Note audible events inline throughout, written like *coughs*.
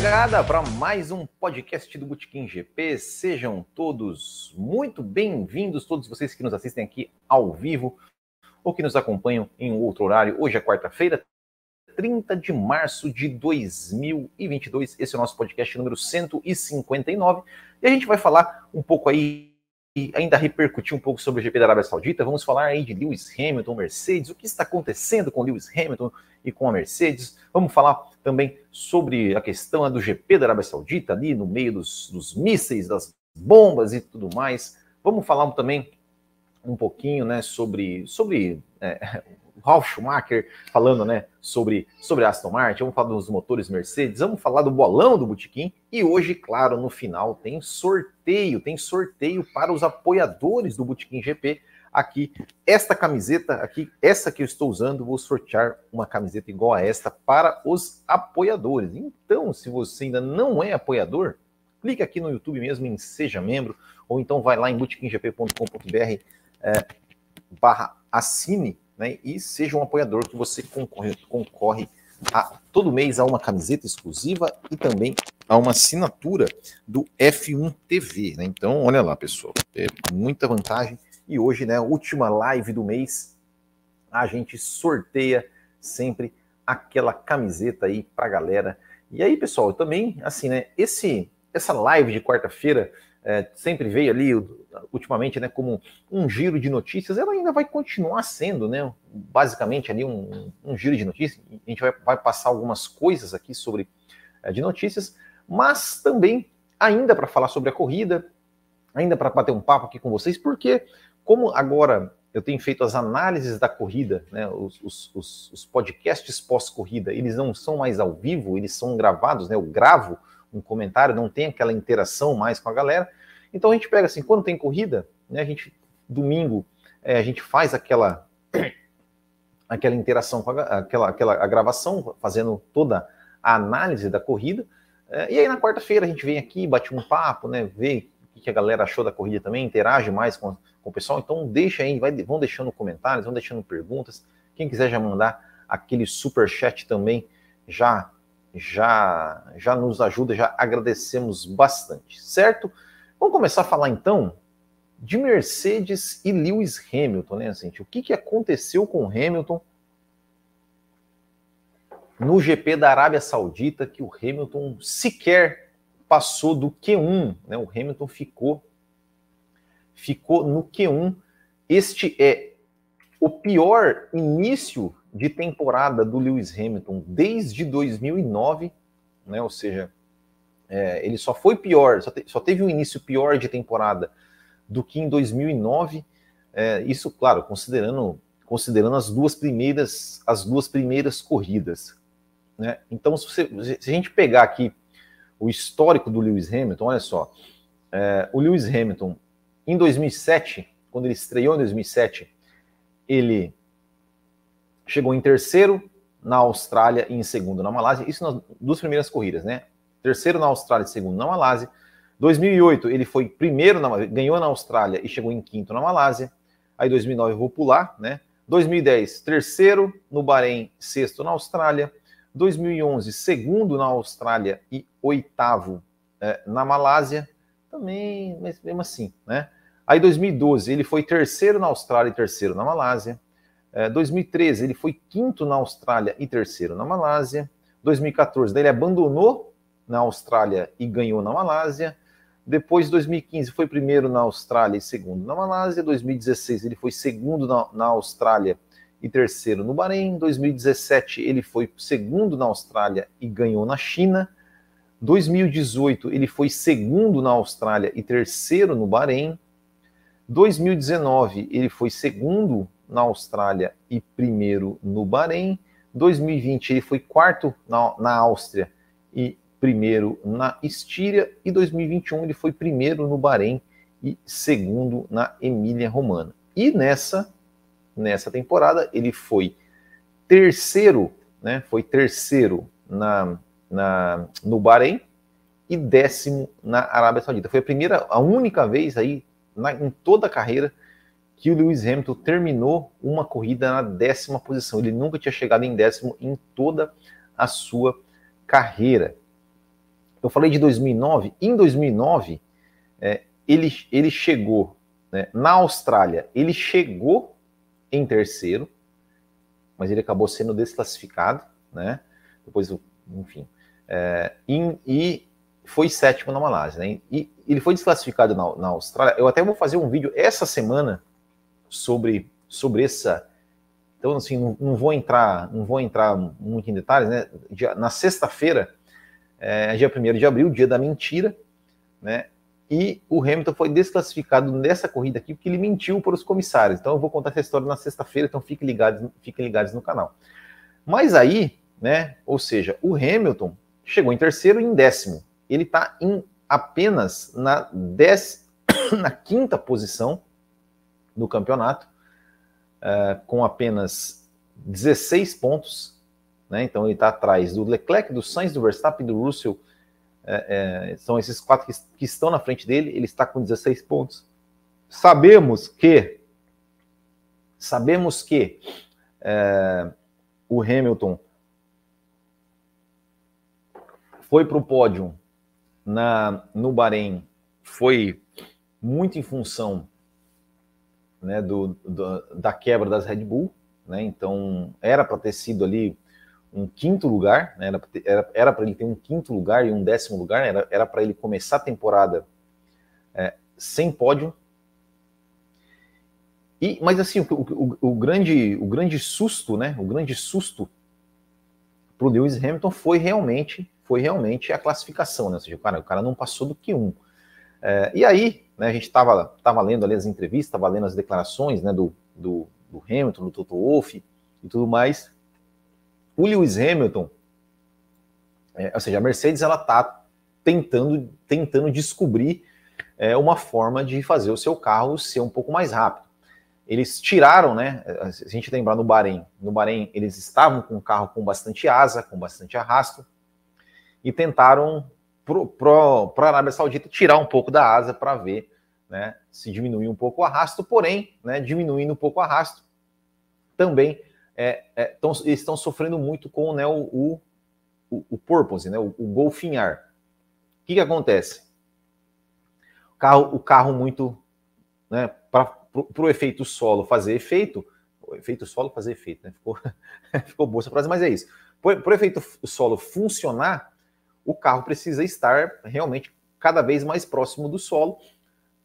Largada para mais um podcast do Botequim GP. Sejam todos muito bem-vindos, todos vocês que nos assistem aqui ao vivo ou que nos acompanham em outro horário. Hoje é quarta-feira, 30 de março de 2022. Esse é o nosso podcast número 159 e a gente vai falar um pouco aí ainda repercutir um pouco sobre o GP da Arábia Saudita. Vamos falar aí de Lewis Hamilton, Mercedes, o que está acontecendo com Lewis Hamilton e com a Mercedes. Vamos falar também sobre a questão do GP da Arábia Saudita, ali no meio dos, dos mísseis, das bombas e tudo mais. Vamos falar também um pouquinho né, sobre, sobre é, Ralf Schumacher falando né, sobre, sobre Aston Martin, vamos falar dos motores Mercedes, vamos falar do bolão do Botequim e hoje, claro, no final tem sorteio, tem sorteio para os apoiadores do Botequim GP. Aqui, esta camiseta aqui, essa que eu estou usando, vou sortear uma camiseta igual a esta para os apoiadores. Então, se você ainda não é apoiador, clique aqui no YouTube mesmo em Seja Membro, ou então vai lá em botequimgp.com.br é, barra assine né, e seja um apoiador que você concorre, concorre a, todo mês a uma camiseta exclusiva e também a uma assinatura do F1 TV. Né? Então, olha lá, pessoal, é muita vantagem. E hoje, né, última live do mês, a gente sorteia sempre aquela camiseta aí pra galera. E aí, pessoal, também, assim, né, esse, essa live de quarta-feira é, sempre veio ali, ultimamente, né, como um giro de notícias, ela ainda vai continuar sendo, né, basicamente ali um, um giro de notícias. A gente vai, vai passar algumas coisas aqui sobre é, de notícias, mas também ainda para falar sobre a corrida, ainda para bater um papo aqui com vocês, porque como agora eu tenho feito as análises da corrida, né, os, os, os, podcasts pós-corrida, eles não são mais ao vivo, eles são gravados, né, eu gravo um comentário, não tem aquela interação mais com a galera. Então a gente pega assim, quando tem corrida, né, a gente domingo é, a gente faz aquela *clears throat* aquela interação com a, aquela, aquela a gravação, fazendo toda a análise da corrida. É, e aí na quarta-feira a gente vem aqui, bate um papo, né, vê o que a galera achou da corrida também, interage mais com, com o pessoal. Então deixa aí, vai, vão deixando comentários, vão deixando perguntas. Quem quiser já mandar aquele super chat também, já já já nos ajuda, já agradecemos bastante, certo? Vamos começar a falar então de Mercedes e Lewis Hamilton, né, gente? O que, que aconteceu com Hamilton no GP da Arábia Saudita, que o Hamilton sequer passou do Q1, né? O Hamilton ficou ficou no Q1. Este é o pior início de temporada do Lewis Hamilton desde 2009, né? Ou seja, é, ele só foi pior, só, te, só, teve um início pior de temporada do que em 2009. É, isso, claro, considerando considerando as duas primeiras as duas primeiras corridas, né? Então, se, você, se a gente pegar aqui o histórico do Lewis Hamilton, olha só, é, o Lewis Hamilton em 2007, quando ele estreou em 2007, ele chegou em terceiro na Austrália e em segundo na Malásia. Isso nas duas primeiras corridas, né? Terceiro na Austrália e segundo na Malásia. 2008 ele foi primeiro, na, ganhou na Austrália e chegou em quinto na Malásia. Aí 2009 eu vou pular, né? 2010 terceiro no Bahrein, sexto na Austrália. 2011 segundo na Austrália e oitavo é, na Malásia. Também, mas mesmo assim, né? Aí 2012 ele foi terceiro na Austrália e terceiro na Malásia. É, 2013 ele foi quinto na Austrália e terceiro na Malásia. 2014 daí ele abandonou na Austrália e ganhou na Malásia. Depois, 2015, foi primeiro na Austrália e segundo na Malásia. 2016, ele foi segundo na, na Austrália e terceiro no Bahrein. 2017, ele foi segundo na Austrália e ganhou na China. 2018, ele foi segundo na Austrália e terceiro no Bahrein. 2019, ele foi segundo na Austrália e primeiro no Bahrein. 2020, ele foi quarto na, na Áustria primeiro na Estíria. E 2021, ele foi primeiro no Bahrein e segundo na Emília Romana. E nessa, nessa temporada, ele foi terceiro, né? Foi terceiro na, na, no Bahrein e décimo na Arábia Saudita. Foi a primeira, a única vez aí na, em toda a carreira que o Lewis Hamilton terminou uma corrida na décima posição. Ele nunca tinha chegado em décimo em toda a sua carreira. Eu falei de 2009. Em 2009, é, ele, ele chegou né, na Austrália, ele chegou em terceiro, mas ele acabou sendo desclassificado, né? Depois, enfim, é, e, e, foi sétimo na Malásia, né? E ele foi desclassificado na, na Austrália. Eu até vou fazer um vídeo essa semana sobre sobre essa então, assim, não, não, vou entrar, não vou entrar muito em detalhes, né? na sexta-feira, é, dia 1 de abril, dia da mentira, né? E o Hamilton foi desclassificado nessa corrida aqui porque ele mentiu para os comissários. Então eu vou contar essa história na sexta-feira, então fiquem ligados, fiquem ligados no canal. Mas aí, né? Ou seja, o Hamilton chegou em terceiro e em décimo. Ele está em apenas na, dez, *coughs* na quinta posição no campeonato uh, com apenas 16 pontos, né? Então ele está atrás do Leclerc, do Sainz, do Verstappen, do Russell. É, é, são esses quatro que, que, estão na frente dele. Ele está com 16 pontos. Sabemos que sabemos que é, o Hamilton foi para o pódio na, no Bahrein, foi muito em função né, do, do, da quebra das Red Bull, né, então era para ter sido ali um quinto lugar, né, era para ele ter um quinto lugar e um décimo lugar, né, era para ele começar a temporada é, sem pódio. E, mas assim, o, o, o, grande, o grande susto, né, o grande susto para o Lewis Hamilton foi realmente, foi realmente a classificação, né, ou seja, cara, o cara não passou do que um. É, e aí, né, a gente estava tava lendo ali as entrevistas, estava lendo as declarações né, do, do, do Hamilton, do Toto Wolff e tudo mais. O Lewis Hamilton, é, ou seja, a Mercedes ela está tentando, tentando descobrir é, uma forma de fazer o seu carro ser um pouco mais rápido. Eles tiraram, né? A gente lembrar no Bahrein, no Bahrein eles estavam com um carro com bastante asa, com bastante arrasto, e tentaram para a Arábia Saudita tirar um pouco da asa para ver né, se diminuir um pouco o arrasto, porém, né, diminuindo um pouco o arrasto, também é, é, tão, estão sofrendo muito com né, o, o, o purpose, né, o, o golfinhar. O que, que acontece? O carro, o carro muito, né, para o efeito solo fazer efeito, efeito solo fazer efeito, né, ficou, *laughs* ficou boa essa frase, mas é isso. Para o efeito solo funcionar, o carro precisa estar realmente cada vez mais próximo do solo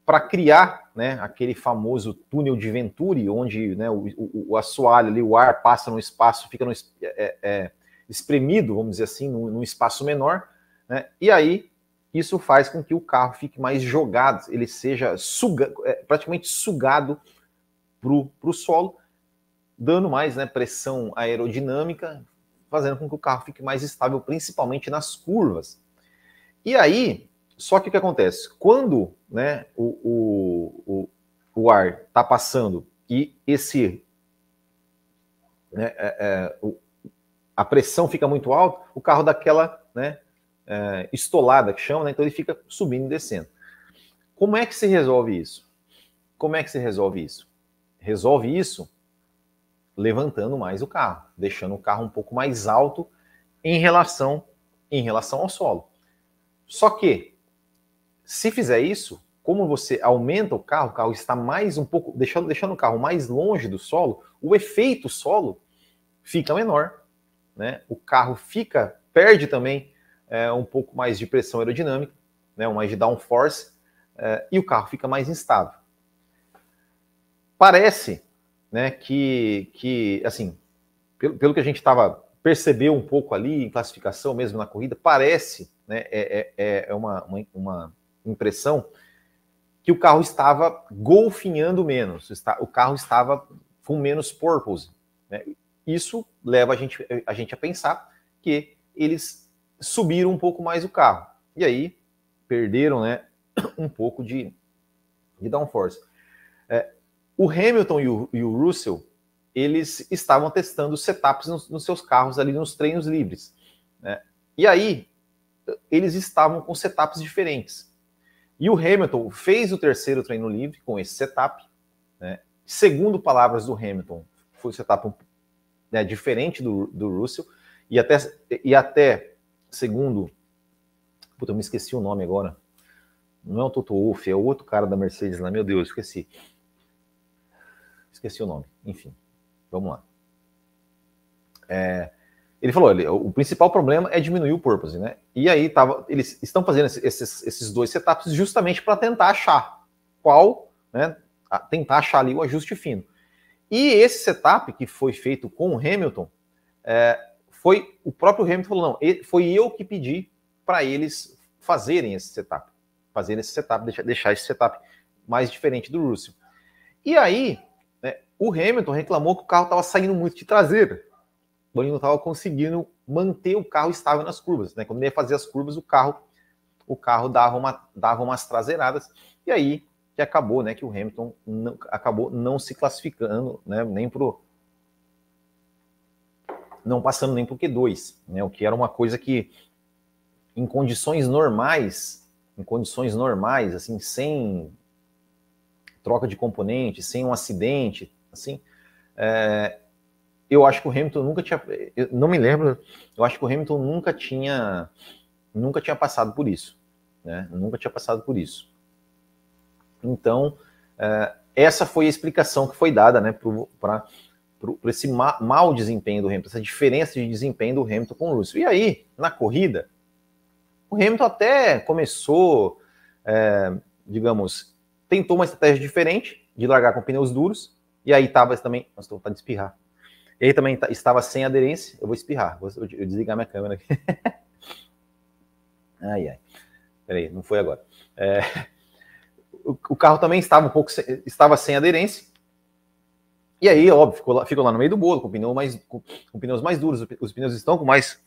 para criar né, aquele famoso túnel de Venturi, onde né, o, o, o assoalho ali, o ar passa no espaço, fica no, é, é, é, espremido, vamos dizer assim, num, num espaço menor, né, e aí isso faz com que o carro fique mais jogado, ele seja suga, é, praticamente sugado para o solo, dando mais né, pressão aerodinâmica, fazendo com que o carro fique mais estável, principalmente nas curvas. E aí, só que o que acontece? Quando né, o, o, o, o ar está passando e esse né, é, é, o, a pressão fica muito alta, o carro dá aquela né, é, estolada que chama, né, então ele fica subindo e descendo. Como é que se resolve isso? Como é que se resolve isso? Resolve isso levantando mais o carro, deixando o carro um pouco mais alto em relação em relação ao solo. Só que se fizer isso, como você aumenta o carro, o carro está mais um pouco deixando deixando o carro mais longe do solo, o efeito solo fica menor, né? O carro fica perde também é, um pouco mais de pressão aerodinâmica, né? Mais de downforce é, e o carro fica mais instável. Parece né, que, que assim, pelo, pelo que a gente estava percebeu um pouco ali em classificação mesmo na corrida, parece, né, é, é, é uma, uma, uma, impressão que o carro estava golfinhando menos, o carro estava com menos purpose. Né? Isso leva a gente, a gente a pensar que eles subiram um pouco mais o carro. E aí perderam né, *coughs* um pouco de, de downforce. É, o Hamilton e o, e o Russell, eles estavam testando setups nos, nos, seus carros ali nos treinos livres. Né? E aí, eles estavam com setups diferentes. E o Hamilton fez o terceiro treino livre com esse setup. Né? Segundo palavras do Hamilton, foi um setup né, diferente do, do Russell. E até, e até segundo Puta, eu me esqueci o nome agora. Não é o Toto Wolff, é o outro cara da Mercedes lá. Meu Deus, esqueci. Esqueci o nome. Enfim, vamos lá. É, ele falou, ele, o principal problema é diminuir o purpose, né? E aí tava, eles estão fazendo esses, esses dois setups justamente para tentar achar qual, né? Tentar achar ali o ajuste fino. E esse setup que foi feito com o Hamilton, é, foi o próprio Hamilton falou, não, foi eu que pedi para eles fazerem esse setup, fazerem esse setup, deixar, deixar esse setup mais diferente do Russell. E aí, né, o Hamilton reclamou que o carro estava saindo muito de traseira ele não estava conseguindo manter o carro estável nas curvas. Né? Quando ele ia fazer as curvas, o carro o carro dava, uma, dava umas traseiradas, e aí que acabou, né, que o Hamilton não, acabou não se classificando, né, nem pro não passando nem pro Q2, né, o que era uma coisa que em condições normais, em condições normais, assim, sem troca de componente, sem um acidente, assim, é, eu acho que o Hamilton nunca tinha, não me lembro, eu acho que o Hamilton nunca tinha, nunca tinha passado por isso, né? Nunca tinha passado por isso. Então, é, essa foi a explicação que foi dada, né, para esse ma mau desempenho do Hamilton, essa diferença de desempenho do Hamilton com o Russell. E aí, na corrida, o Hamilton até começou, é, digamos, tentou uma estratégia diferente de largar com pneus duros, e aí estava também. Nossa, estou vontade de espirrar. Ele também tá, estava sem aderência. Eu vou espirrar, vou eu, desligar minha câmera aqui. *laughs* ai, ai. Peraí, não foi agora. É, o, o, carro também estava um pouco estava sem aderência. E aí, óbvio, ficou lá, ficou lá no meio do bolo, com, pneu mais, com, com pneus mais duros. Os pneus estão com mais,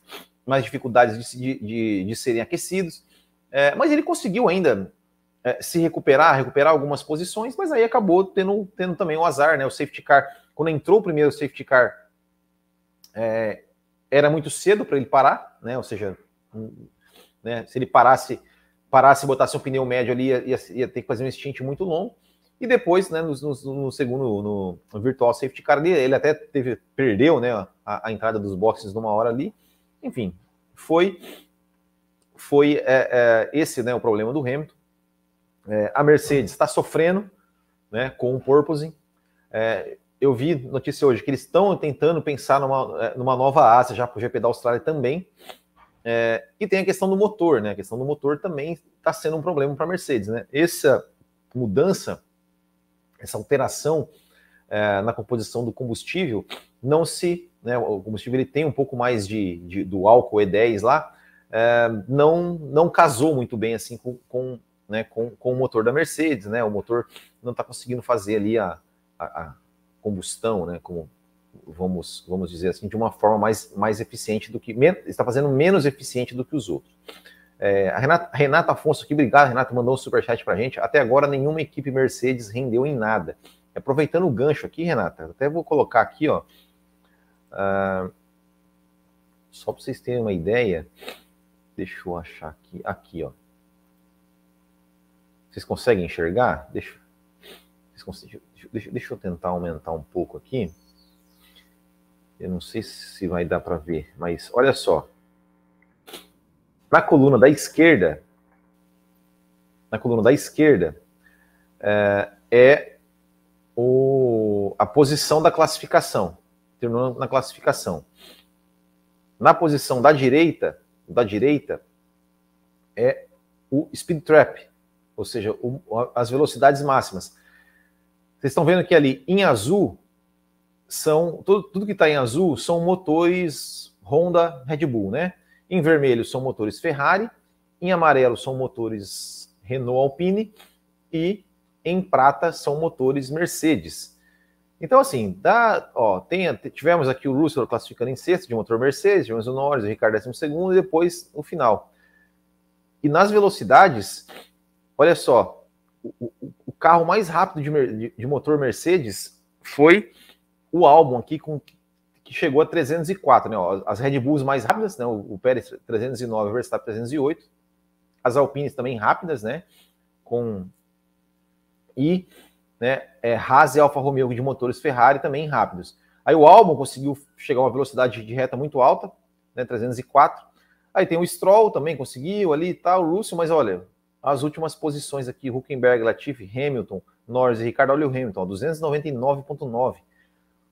mais dificuldades de, de, de serem aquecidos. É, mas ele conseguiu ainda é, se recuperar, recuperar algumas posições, mas aí acabou tendo, tendo também o azar, né? O safety car, quando entrou o primeiro safety car, é, era muito cedo para ele parar, né? Ou seja, né, se ele parasse, parasse e botasse um pneu médio ali, ia, ia, ter que fazer um stint muito longo. E depois, né, no, no, no segundo, no, no, virtual safety car ali, ele até teve, perdeu, né, a, a, entrada dos boxes numa hora ali. Enfim, foi foi é, é, esse, né, o problema do Hamilton. É, a Mercedes está sofrendo, né, com o porpoising. É, eu vi notícia hoje que eles estão tentando pensar numa, é, numa nova asa já para o GP da Austrália também. É, e tem a questão do motor, né? A questão do motor também está sendo um problema para a Mercedes, né? Essa mudança, essa alteração é, na composição do combustível, não se, né? O combustível ele tem um pouco mais de, de do álcool E10 lá, é, não não casou muito bem assim com, com, né, com, com o motor da Mercedes, né? O motor não está conseguindo fazer ali a, a combustão, né, como vamos, vamos dizer assim, de uma forma mais, mais eficiente do que está fazendo menos eficiente do que os outros. É, a Renata, Renata Afonso aqui, obrigado, Renata, mandou um superchat para a gente. Até agora, nenhuma equipe Mercedes rendeu em nada. Aproveitando o gancho aqui, Renata, até vou colocar aqui, ó, uh, só para vocês terem uma ideia. Deixa eu achar aqui, aqui, ó. Vocês conseguem enxergar? Deixa, vocês conseguem, Deixa, deixa eu tentar aumentar um pouco aqui. Eu não sei se vai dar para ver, mas olha só. Na coluna da esquerda, na coluna da esquerda, é, é o, a posição da classificação. Terminando na classificação. Na posição da direita, da direita, é o speed trap, ou seja, o, as velocidades máximas. Vocês estão vendo que ali em azul são tudo, tudo que está em azul são motores Honda, Red Bull, né? Em vermelho são motores Ferrari, em amarelo são motores Renault Alpine e em prata são motores Mercedes. Então, assim, dá, ó, tem, tivemos aqui o Russell classificando em sexto de motor Mercedes, tivemos o Norris, o Ricardo décimo segundo e depois o final. E nas velocidades, olha só, o, o, carro mais rápido de, de, motor Mercedes foi o álbum aqui, com, que chegou a 304. Né? As Red Bulls mais rápidas, né? o, Pérez 309, o Verstappen 308. As Alpines também rápidas, né? Com... E né, é, Haas e Alfa Romeo de motores Ferrari também rápidos. Aí o álbum conseguiu chegar a uma velocidade de reta muito alta, né, 304. Aí tem o Stroll também conseguiu ali e tal, o Russell, mas olha, as últimas posições aqui, Huckenberg, Latifi, Hamilton, Norris e Ricardo, olha o Hamilton, 299.9.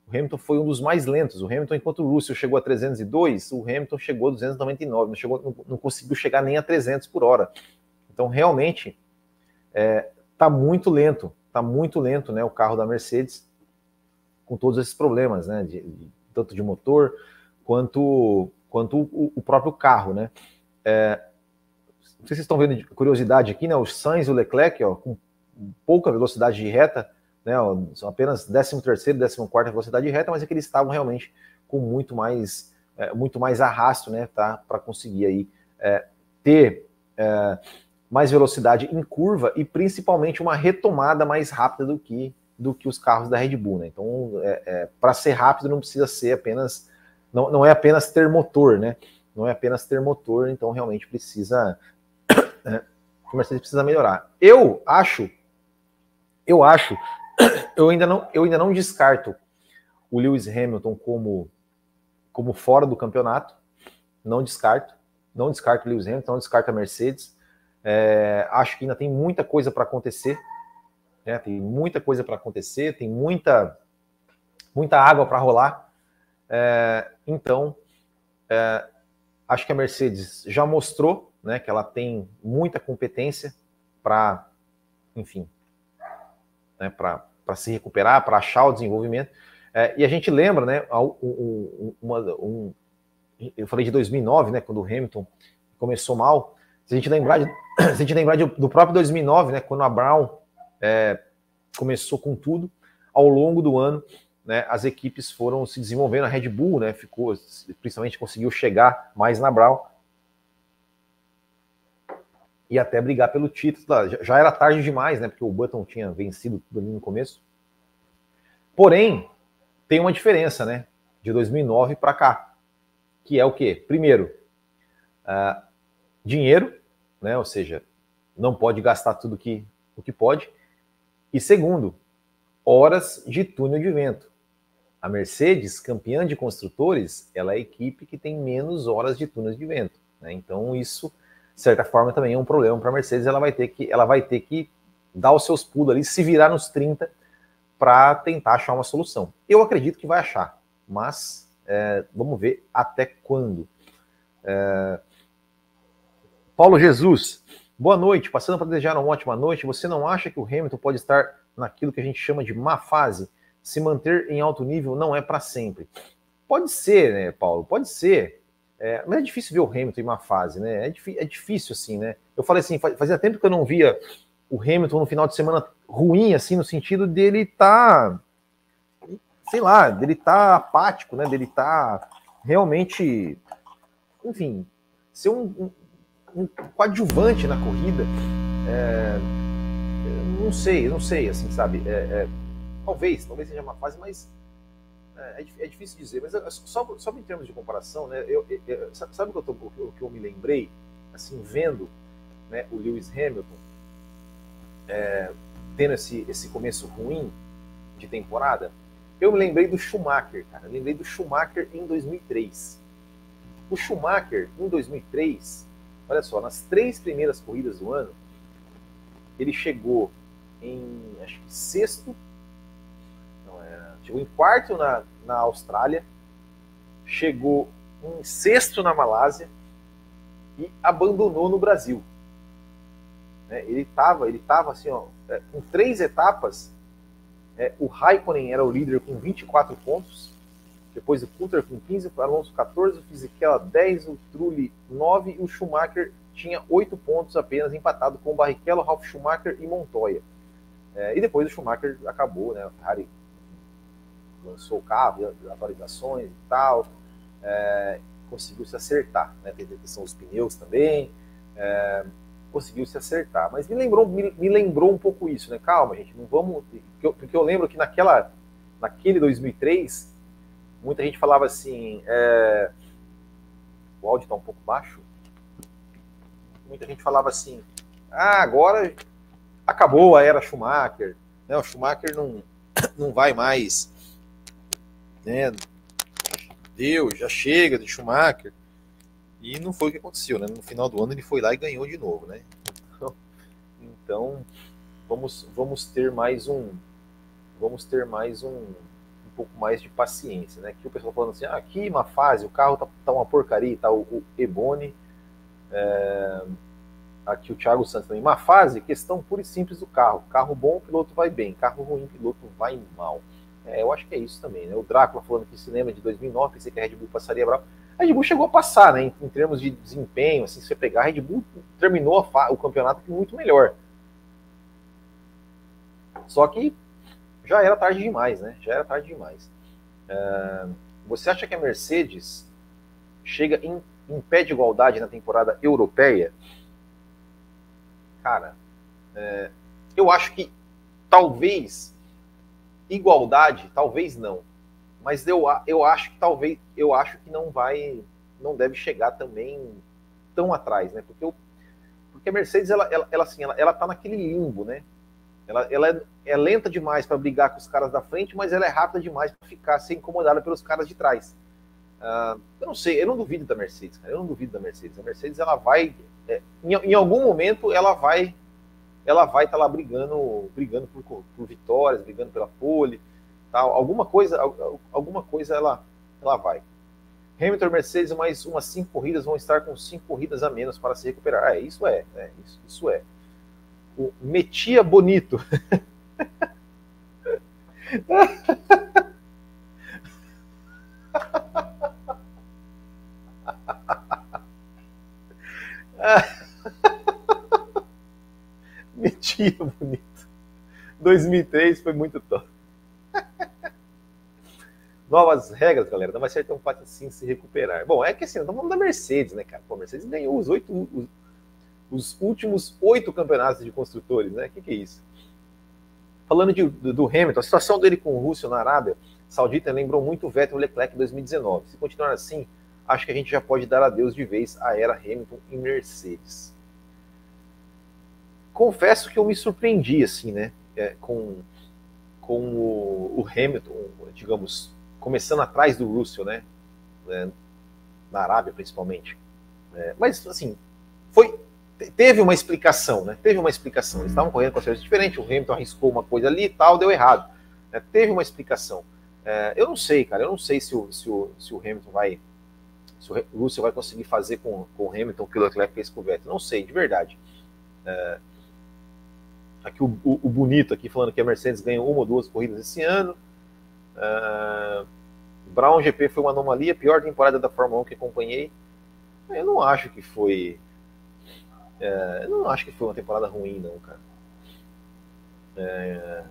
O Hamilton foi um dos mais lentos. O Hamilton, enquanto o Russell chegou a 302, o Hamilton chegou a 299, não, chegou, não, não conseguiu chegar nem a 300 por hora. Então, realmente, é, tá muito lento, tá muito lento, né, o carro da Mercedes, com todos esses problemas, né, de, de, tanto de motor quanto quanto o, o próprio carro, né? É, sei se vocês estão vendo de curiosidade aqui, né? O Sainz e o Leclerc, ó, com pouca velocidade de reta, né? Ó, são apenas 13 terceiro, 14 quarta velocidade de reta, mas é que eles estavam realmente com muito mais, é, muito mais arrasto, né? Tá? Para conseguir aí é, ter é, mais velocidade em curva e principalmente uma retomada mais rápida do que do que os carros da Red Bull, né? Então, é, é, para ser rápido não precisa ser apenas não, não é apenas ter motor, né? Não é apenas ter motor, então realmente precisa. Né? O Mercedes precisa melhorar. Eu acho, eu acho, *clears throat* eu ainda não, eu ainda não descarto o Lewis Hamilton como, como fora do campeonato. Não descarto. Não descarto o Lewis Hamilton, não descarto a Mercedes. É, acho que ainda tem muita coisa para acontecer. Né? Tem muita coisa para acontecer, tem muita, muita água para rolar é, então, é, acho que a Mercedes já mostrou né, que ela tem muita competência para, enfim, né, para se recuperar, para achar o desenvolvimento. É, e a gente lembra, né, um, uma, um, eu falei de 2009, né, quando o Hamilton começou mal. Se a gente lembrar, de, *coughs* se a gente lembrar de, do próprio 2009, né, quando a Brown é, começou com tudo, ao longo do ano né, as equipes foram se desenvolvendo. A Red Bull, né, ficou, principalmente conseguiu chegar mais na Brown e até brigar pelo título. Já era tarde demais, né, porque o Button tinha vencido tudo ali no começo. Porém, tem uma diferença, né, de 2009 para cá, que é o quê? Primeiro, uh, dinheiro, né, ou seja, não pode gastar tudo que, o que pode. E segundo, horas de túnel de vento. A Mercedes, campeã de construtores, ela é a equipe que tem menos horas de túneis de vento. Né? Então isso, de certa forma, também é um problema para a Mercedes. Ela vai ter que, ela vai ter que dar os seus pulos ali, se virar nos 30 para tentar achar uma solução. Eu acredito que vai achar, mas é, vamos ver até quando. É... Paulo Jesus, boa noite. Passando para desejar uma ótima noite. Você não acha que o Hamilton pode estar naquilo que a gente chama de má fase? se manter em alto nível não é para sempre. Pode ser, né, Paulo? Pode ser. É, mas é difícil ver o Hamilton em uma fase, né? É, é, difícil, assim, né? Eu falei assim, fazia tempo que eu não via o Hamilton no final de semana ruim, assim, no sentido dele tá, sei lá, dele tá apático, né? Dele tá realmente, enfim, ser um, um, um coadjuvante na corrida. É, não sei, não sei, assim, sabe? É, é Talvez, talvez seja uma fase, mas é, é, é difícil dizer. Mas só, só em termos de comparação, né, eu, eu, sabe o que, eu tô, o que eu me lembrei? Assim, vendo né, o Lewis Hamilton é, tendo esse, esse começo ruim de temporada, eu me lembrei do Schumacher, cara. Eu lembrei do Schumacher em 2003. O Schumacher, em 2003, olha só, nas três primeiras corridas do ano, ele chegou em acho que sexto, Chegou em quarto na, na Austrália, chegou em sexto na Malásia e abandonou no Brasil. Né, ele estava ele tava assim, ó, é, com três etapas. É, o Raikkonen era o líder com 24 pontos, depois o Coulter com 15, o Alonso 14, o Fisichella 10, o Trulli 9 e o Schumacher tinha 8 pontos apenas, empatado com o Barrichello, Ralf Schumacher e Montoya. É, e depois o Schumacher acabou, né? A Ferrari lançou o carro, atualizações e tal, é, conseguiu se acertar, né? Teve a dos pneus também, é, conseguiu se acertar. Mas me lembrou, me, me, lembrou um pouco isso, né? Calma, gente, não vamos. Porque eu, porque eu lembro que naquela, naquele 2003, muita gente falava assim. É, o áudio está um pouco baixo. Muita gente falava assim: ah, agora acabou a era Schumacher, né? O Schumacher não, não vai mais né? Deus, já chega de Schumacher. E não foi o que aconteceu, né? No final do ano ele foi lá e ganhou de novo, né? Então, vamos, vamos ter mais um vamos ter mais um, um pouco mais de paciência, né? Que o pessoal falando assim, ah, aqui uma fase, o carro tá, tá uma porcaria, tá o, o Ebone, é, aqui o Thiago Santos também, uma fase, questão pura e simples do carro, carro bom, piloto vai bem, carro ruim, piloto vai mal. É, eu acho que é isso também, né? O Drácula falando que cinema de 2009, pensei que a Red Bull passaria bravo. A Red Bull chegou a passar, né? Em, em termos de desempenho, assim, se você pegar, a Red Bull terminou o campeonato muito melhor. Só que já era tarde demais, né? Já era tarde demais. Uh, você acha que a Mercedes chega em, em pé de igualdade na temporada europeia? Cara, é, eu acho que talvez igualdade, talvez não. Mas eu, eu acho que talvez, eu acho que não vai, não deve chegar também tão atrás, né? Porque, eu, porque a Mercedes, ela, ela, ela assim, ela, ela tá naquele limbo, né? Ela, ela é, é lenta demais para brigar com os caras da frente, mas ela é rápida demais para ficar ser incomodada pelos caras de trás. Uh, eu não sei, eu não duvido da Mercedes, cara. Eu não duvido da Mercedes. A Mercedes, ela vai, é, em, em, algum momento, ela vai, ela vai estar tá lá brigando, brigando por, por, vitórias, brigando pela pole, tal. Alguma coisa, alguma coisa ela, ela vai. Hamilton, Mercedes, mais umas cinco corridas vão estar com cinco corridas a menos para se recuperar. É, isso é, né? Isso, isso é o Metia Bonito. *laughs* Metia Bonito. 2003 foi muito top. *laughs* Novas regras, galera. Não vai ser tão fácil assim se recuperar. Bom, é que assim, estamos falando da Mercedes, né, cara? Pô, a Mercedes ganhou os oito, os últimos oito campeonatos de construtores, né? O que, que, é isso? Falando de, do, do, Hamilton, a situação dele com o Russell na Arábia Saudita lembrou muito o Vettel Leclerc em 2019. Se continuar assim, acho que a gente já pode dar adeus de vez à era Hamilton e Mercedes. Confesso que eu me surpreendi, assim, né? É, com, com o, o, Hamilton, digamos, começando atrás do Russell, né? É, na Arábia, principalmente. É, mas, assim, foi teve uma explicação, né? Teve uma explicação. Eles estavam correndo com certeza diferente, o Hamilton arriscou uma coisa ali e tal, deu errado. Né? Teve uma explicação. É, eu não sei, cara, eu não sei se o, se o, se o Hamilton vai. Se o Russell vai conseguir fazer com, com o Hamilton o que o Leclerc fez com o Vettel. Não sei, de verdade. É, aqui o, o, Bonito aqui falando que a Mercedes ganhou uma ou duas corridas esse ano. É, Brown GP foi uma anomalia, pior temporada da Fórmula 1 que acompanhei. Eu não acho que foi é, eu não acho que foi uma temporada ruim, não, cara. É,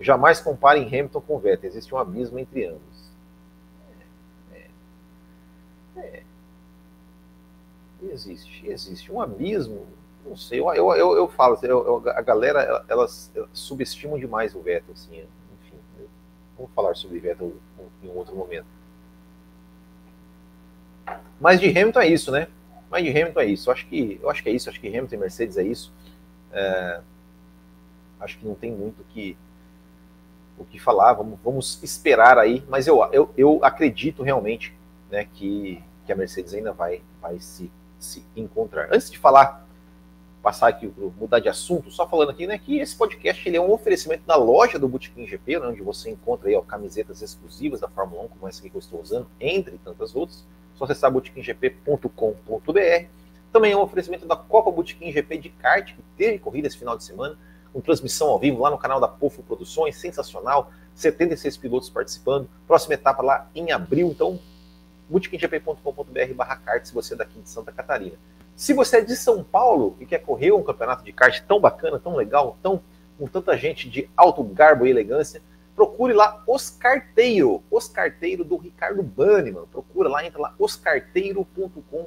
jamais comparem Hamilton com Vettel, existe um abismo entre ambos. É, é. existe, existe um abismo. Não sei, eu, eu, eu, eu falo, eu, a galera elas, elas, subestimam demais o Vettel, assim, enfim. Vamos falar sobre Vettel em um outro momento. Mas de Hamilton é isso, né? Mas de Hamilton é isso. Eu acho que, eu acho que é isso. Acho que Hamilton e Mercedes é isso. É, acho que não tem muito que, o que falar. Vamos, vamos esperar aí. Mas eu, eu, eu acredito realmente né, que, que a Mercedes ainda vai, vai se, se encontrar. Antes de falar, passar aqui, mudar de assunto, só falando aqui né, que esse podcast ele é um oferecimento da loja do Bootkin GP, né, onde você encontra aí, ó, camisetas exclusivas da Fórmula 1, como essa que eu estou usando, entre tantas outras só acessar botequimgp.com.br. Também é um oferecimento da Copa Botequim GP de kart, que teve corrida esse final de semana, com transmissão ao vivo lá no canal da Pofo Produções, sensacional, 76 pilotos participando. Próxima etapa lá em abril, então botequimgp.com.br barra kart se você é daqui de Santa Catarina. Se você é de São Paulo e quer correr um campeonato de kart tão bacana, tão legal, tão, com tanta gente de alto garbo e elegância, procure lá Os Carteiro, Os Carteiro do Ricardo Banniman. Procura lá, entra lá, oscarteiro.com.br,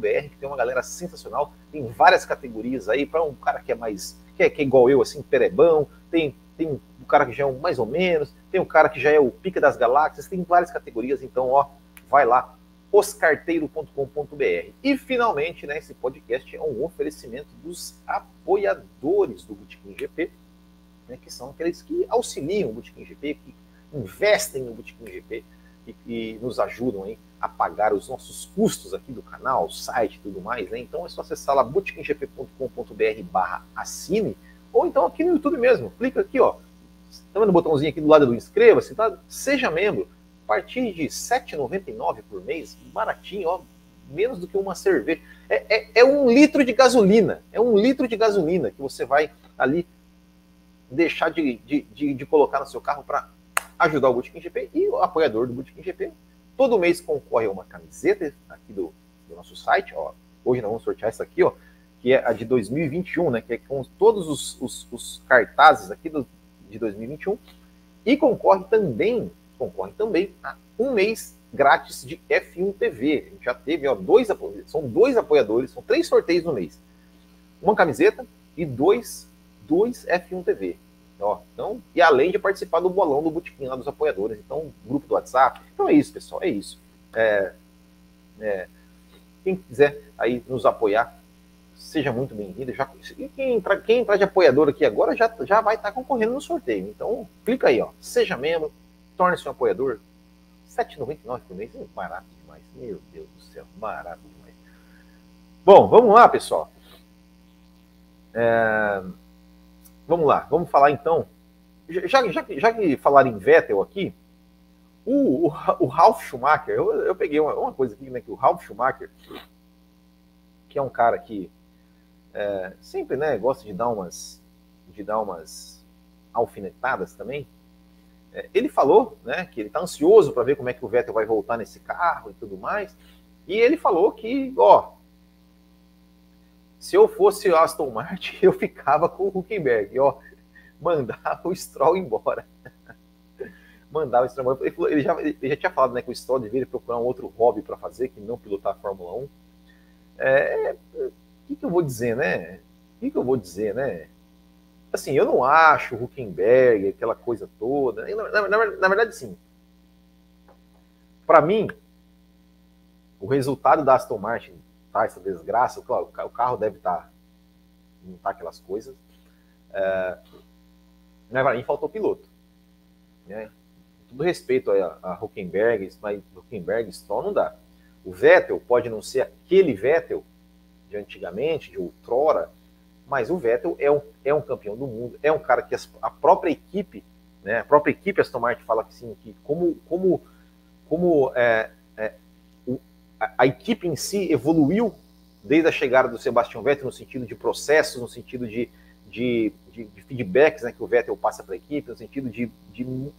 que tem uma galera sensacional, tem várias categorias aí, para um cara que é mais, que é, que é igual eu, assim, perebão, tem, tem um cara que já é um mais ou menos, tem um cara que já é o pica das galáxias, tem várias categorias, então, ó, vai lá, oscarteiro.com.br. E finalmente, né, esse podcast é um oferecimento dos apoiadores do Bootkin GP, né, que são aqueles que auxiliam o Bootkin GP, que investem no Bootkin GP e, e nos ajudam aí a pagar os nossos custos aqui do canal, site e tudo mais, né? Então é só acessar lá bootkinggp.com.br barra assine, ou então aqui no YouTube mesmo, clica aqui, ó, tá vendo o botãozinho aqui do lado do inscreva-se, tá? Seja membro, partir de R$ 7,99 por mês, baratinho, ó, menos do que uma cerveja. É, é, é, um litro de gasolina, é um litro de gasolina que você vai ali deixar de, de, de, de colocar no seu carro para ajudar o Bootkin GP e o apoiador do Bootkin GP todo mês concorre a uma camiseta aqui do, do nosso site, ó. Hoje nós vamos sortear essa aqui, ó, que é a de 2021, né? Que é com todos os, os, os cartazes aqui do, de 2021 e concorre também, concorre também a um mês grátis de F1 TV. A gente já teve, ó, dois são dois apoiadores, são três sorteios no mês. Uma camiseta e dois, dois F1 TV. Ó, então, e além de participar do bolão do Botequim lá dos apoiadores, então, grupo do WhatsApp. Então é isso, pessoal, é isso. É, é, quem quiser aí nos apoiar, seja muito bem-vindo. Já, quem, entrar, quem entrar de apoiador aqui agora já, já vai estar concorrendo no sorteio. Então, clica aí, ó. Seja membro, torne-se um apoiador. R$ 7,99 por mês, é barato demais. Meu Deus do céu, barato demais. Bom, vamos lá, pessoal. É, Vamos lá, vamos falar então. Já, já, já que falar em Vettel aqui, o, o, o Ralf Schumacher, eu, eu peguei uma, uma, coisa aqui, né, que o Ralf Schumacher, que é um cara que é, sempre né, gosta de dar umas, de dar umas alfinetadas também, ele falou né, que ele está ansioso para ver como é que o Vettel vai voltar nesse carro e tudo mais, e ele falou que, ó, se eu fosse Aston Martin, *laughs* eu ficava com o Huckenberg, ó, mandava o Stroll embora. *laughs* mandava o Stroll embora. Ele, falou, ele, já, ele já tinha falado né, que o Stroll deveria procurar um outro hobby para fazer, que não pilotar a Fórmula 1. É, o que, que eu vou dizer, né? O que, que eu vou dizer, né? Assim, eu não acho o Huckenberg, aquela coisa toda. Na, na, na verdade, sim. Para mim, o resultado da Aston Martin tá essa desgraça, claro, o carro deve estar, tá, não tá aquelas coisas. É, mas para mim faltou piloto. Né? Respeito a, a Huckenberg, mas Huckenberg só não dá. O Vettel pode não ser aquele Vettel de antigamente, de outrora, mas o Vettel é um, é um campeão do mundo, é um cara que a própria equipe, né, a própria equipe Aston Martin fala que sim, que como, como, como é, a, equipe em si evoluiu desde a chegada do Sebastian Vettel no sentido de processos, no sentido de, de, de, de feedbacks né, que o Vettel passa para a equipe, no sentido de, de,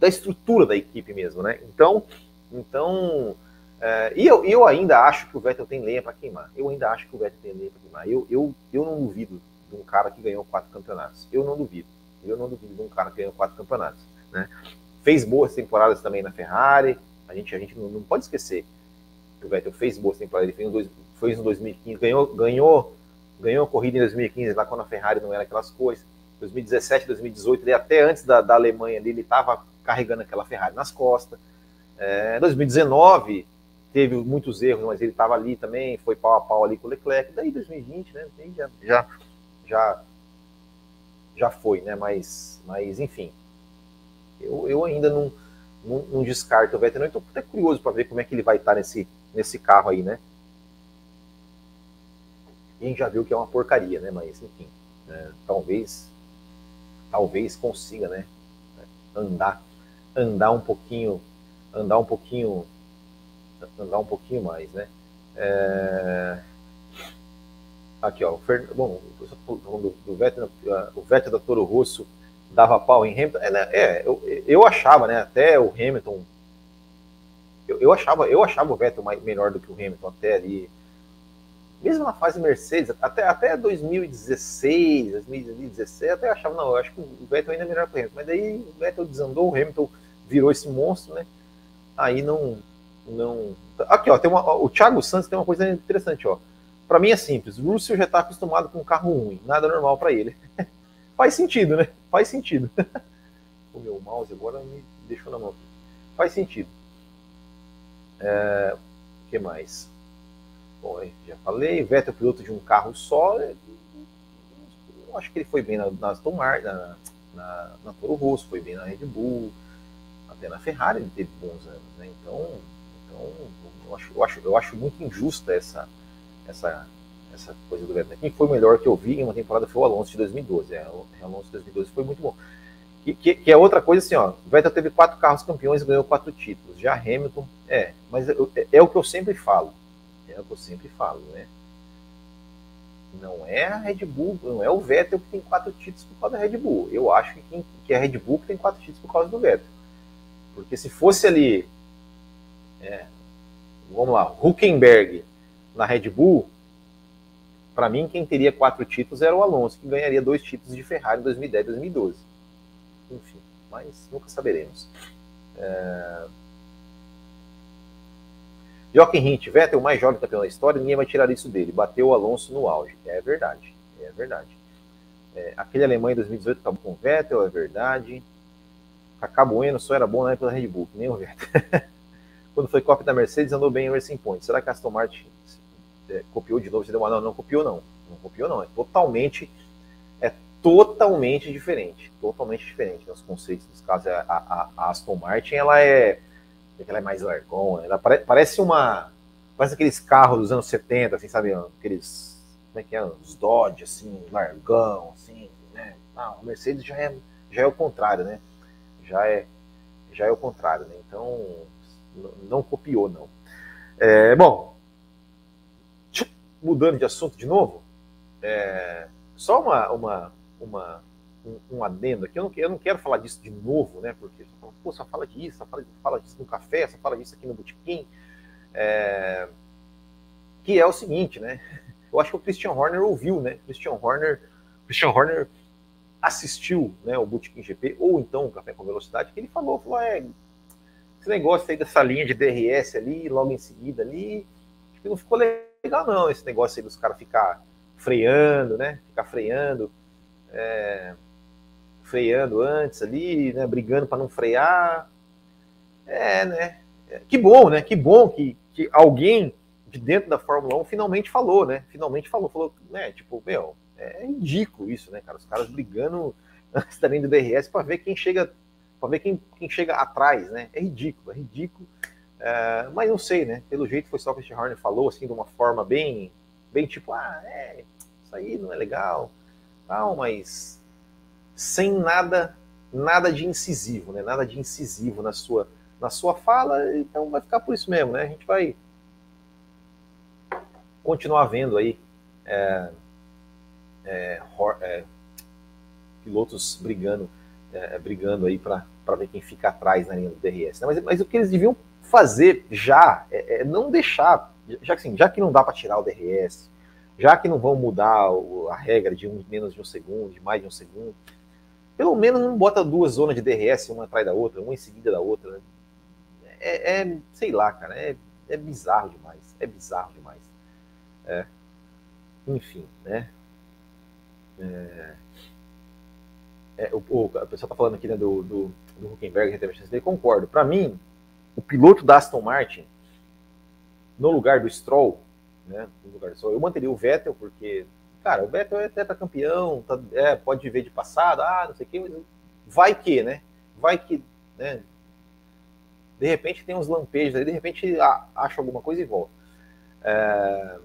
da estrutura da equipe mesmo, né? Então, então é, e eu, eu ainda acho que o Vettel tem lenha para queimar. Eu ainda acho que o Vettel tem lenha para queimar. Eu, eu, eu não duvido de um cara que ganhou quatro campeonatos. Eu não duvido. Eu não duvido de um cara que ganhou quatro campeonatos. Né? Fez boas temporadas também na Ferrari, a gente, a gente não, não pode esquecer que o Vettel fez boas temporadas, ele fez, em 2015, ganhou, ganhou, ganhou a corrida em 2015, lá quando a Ferrari não era aquelas coisas. 2017, 2018, ele, até antes da, da Alemanha ele estava carregando aquela Ferrari nas costas. É, 2019 teve muitos erros, mas ele estava ali também, foi pau a pau ali com o Leclerc. Daí 2020, né? Já, já, já, já foi, né? Mas, mas enfim, eu, eu ainda não não, não descarta o Vettel, não. Então, até curioso para ver como é que ele vai estar nesse, nesse carro aí, né? E a gente já viu que é uma porcaria, né? Mas, enfim, né? talvez, talvez consiga, né? Andar, andar um pouquinho, andar um pouquinho, andar um pouquinho mais, né? É... Aqui, ó, o Fer... bom, do, do Vettel, o Vettel da Toro Rosso dava pau em Hamilton. É, né, é eu, eu achava, né? Até o Hamilton. Eu, eu, achava, eu achava o Vettel mais, melhor do que o Hamilton até ali. Mesmo na fase Mercedes, até, até 2016, 2017, até achava, não, eu acho que o Vettel ainda é melhor que o Hamilton. Mas daí o Vettel desandou, o Hamilton virou esse monstro, né? Aí não. Não... Aqui, ó, tem uma, o Thiago Santos tem uma coisa interessante, ó. Para mim é simples. O Russell já está acostumado com um carro ruim, nada normal para ele. *laughs* Faz sentido, né? Faz sentido. *laughs* o meu mouse agora me deixou na mão aqui. Faz sentido. É, o que mais? Bom, já falei, Vettel piloto de um carro só. Eu acho que ele foi bem na, na Aston Martin, na, na, na Toro Rosso, foi bem na Red Bull, até na Ferrari ele teve bons anos, né? Então, Então, eu acho, eu acho, eu acho muito injusta essa, essa, essa coisa do Vettel. Quem foi melhor que eu vi em uma temporada foi o Alonso de 2012. É, o Alonso de 2012 foi muito bom. Que, que, que, é outra coisa assim, ó. O Vettel teve quatro carros campeões e ganhou quatro títulos. Já Hamilton, é, mas é, é, o que eu sempre falo. É o que eu sempre falo, né? Não é a Red Bull, não é o Vettel que tem quatro títulos por causa da Red Bull. Eu acho que, que é a Red Bull que tem quatro títulos por causa do Vettel. Porque se fosse ali, é, vamos lá, Huckenberg na Red Bull, para mim quem teria quatro títulos era o Alonso, que ganharia dois títulos de Ferrari em 2010 e 2012. Enfim, mas nunca saberemos. É... Jochen Hint, Vettel, mais jovem campeão da história, ninguém vai tirar isso dele. Bateu o Alonso no auge. É verdade, é verdade. É, aquele alemão em 2018 acabou com o Vettel, é verdade. Cacá Bueno só era bom na época da Red Bull, nem o Vettel. *laughs* Quando foi cópia da Mercedes, andou bem em Racing Point. Será que a Aston Martin é, copiou de novo? Você deu uma... Não, não copiou não. Não copiou não. É totalmente, é totalmente diferente. Totalmente diferente. Os conceitos dos casos. A, a, a Aston Martin, ela é ela é mais largona, ela pare, parece uma. Parece aqueles carros dos anos 70, assim, sabe? Aqueles. Como é que é? Os Dodge, assim, largão, assim, né? Ah, o Mercedes já é, já é o contrário, né? Já é, já é o contrário, né? Então, não copiou, não. É, bom, mudando de assunto de novo, é, só uma, uma, uma um, um adendo aqui. Eu não, eu não quero falar disso de novo, né? Porque pô, só fala disso, só fala, fala disso no café, só fala disso aqui no botequim. É, que é o seguinte, né? Eu acho que o Christian Horner ouviu, né? Christian Horner, Christian Horner assistiu né, o Bootkin GP, ou então o Café com Velocidade, que ele falou, falou, é, esse negócio aí dessa linha de DRS ali, logo em seguida ali, acho que não ficou legal não, esse negócio aí dos caras ficar freando, né? Ficar freando. É, freando antes ali, né, brigando para não frear. É, né? Que bom, né? Que bom que, que alguém de dentro da Fórmula 1 finalmente falou, né? Finalmente falou, falou, né? Tipo, meu, é ridículo isso, né, cara? Os caras brigando *laughs* antes da linha do DRS para ver quem chega, para ver quem, quem chega atrás, né? É ridículo, é ridículo. É, mas não sei, né? Pelo jeito foi só que o Horner falou, assim, de uma forma bem, bem tipo, ah, é, isso aí não é legal, tal, mas sem nada nada de incisivo, né? Nada de incisivo na sua na sua fala, então vai ficar por isso mesmo, né? A gente vai continuar vendo aí é, é, é, pilotos brigando é, brigando aí para ver quem fica atrás na linha do DRS. Né? Mas, mas o que eles deviam fazer já é, é não deixar, já que, assim, já que não dá para tirar o DRS, já que não vão mudar a regra de um, menos de um segundo, de mais de um segundo, pelo menos não bota duas zonas de DRS, uma atrás da outra, uma em seguida da outra. Né? É, é, sei lá, cara, é, é bizarro demais. É bizarro demais. É. Enfim, né? É, é, o, o, a tá falando aqui né, do, do, do Huckenberg, dele, concordo. Para mim, o piloto da Aston Martin, no lugar do Stroll, né, no lugar do Stroll, eu manteria o Vettel, porque cara, o Vettel é tetracampeão, tá, é, pode viver de passado, ah, não sei o quê, vai que, né? Vai que, né? De repente tem uns lampejos aí, de repente ah, acha alguma coisa e volta. É...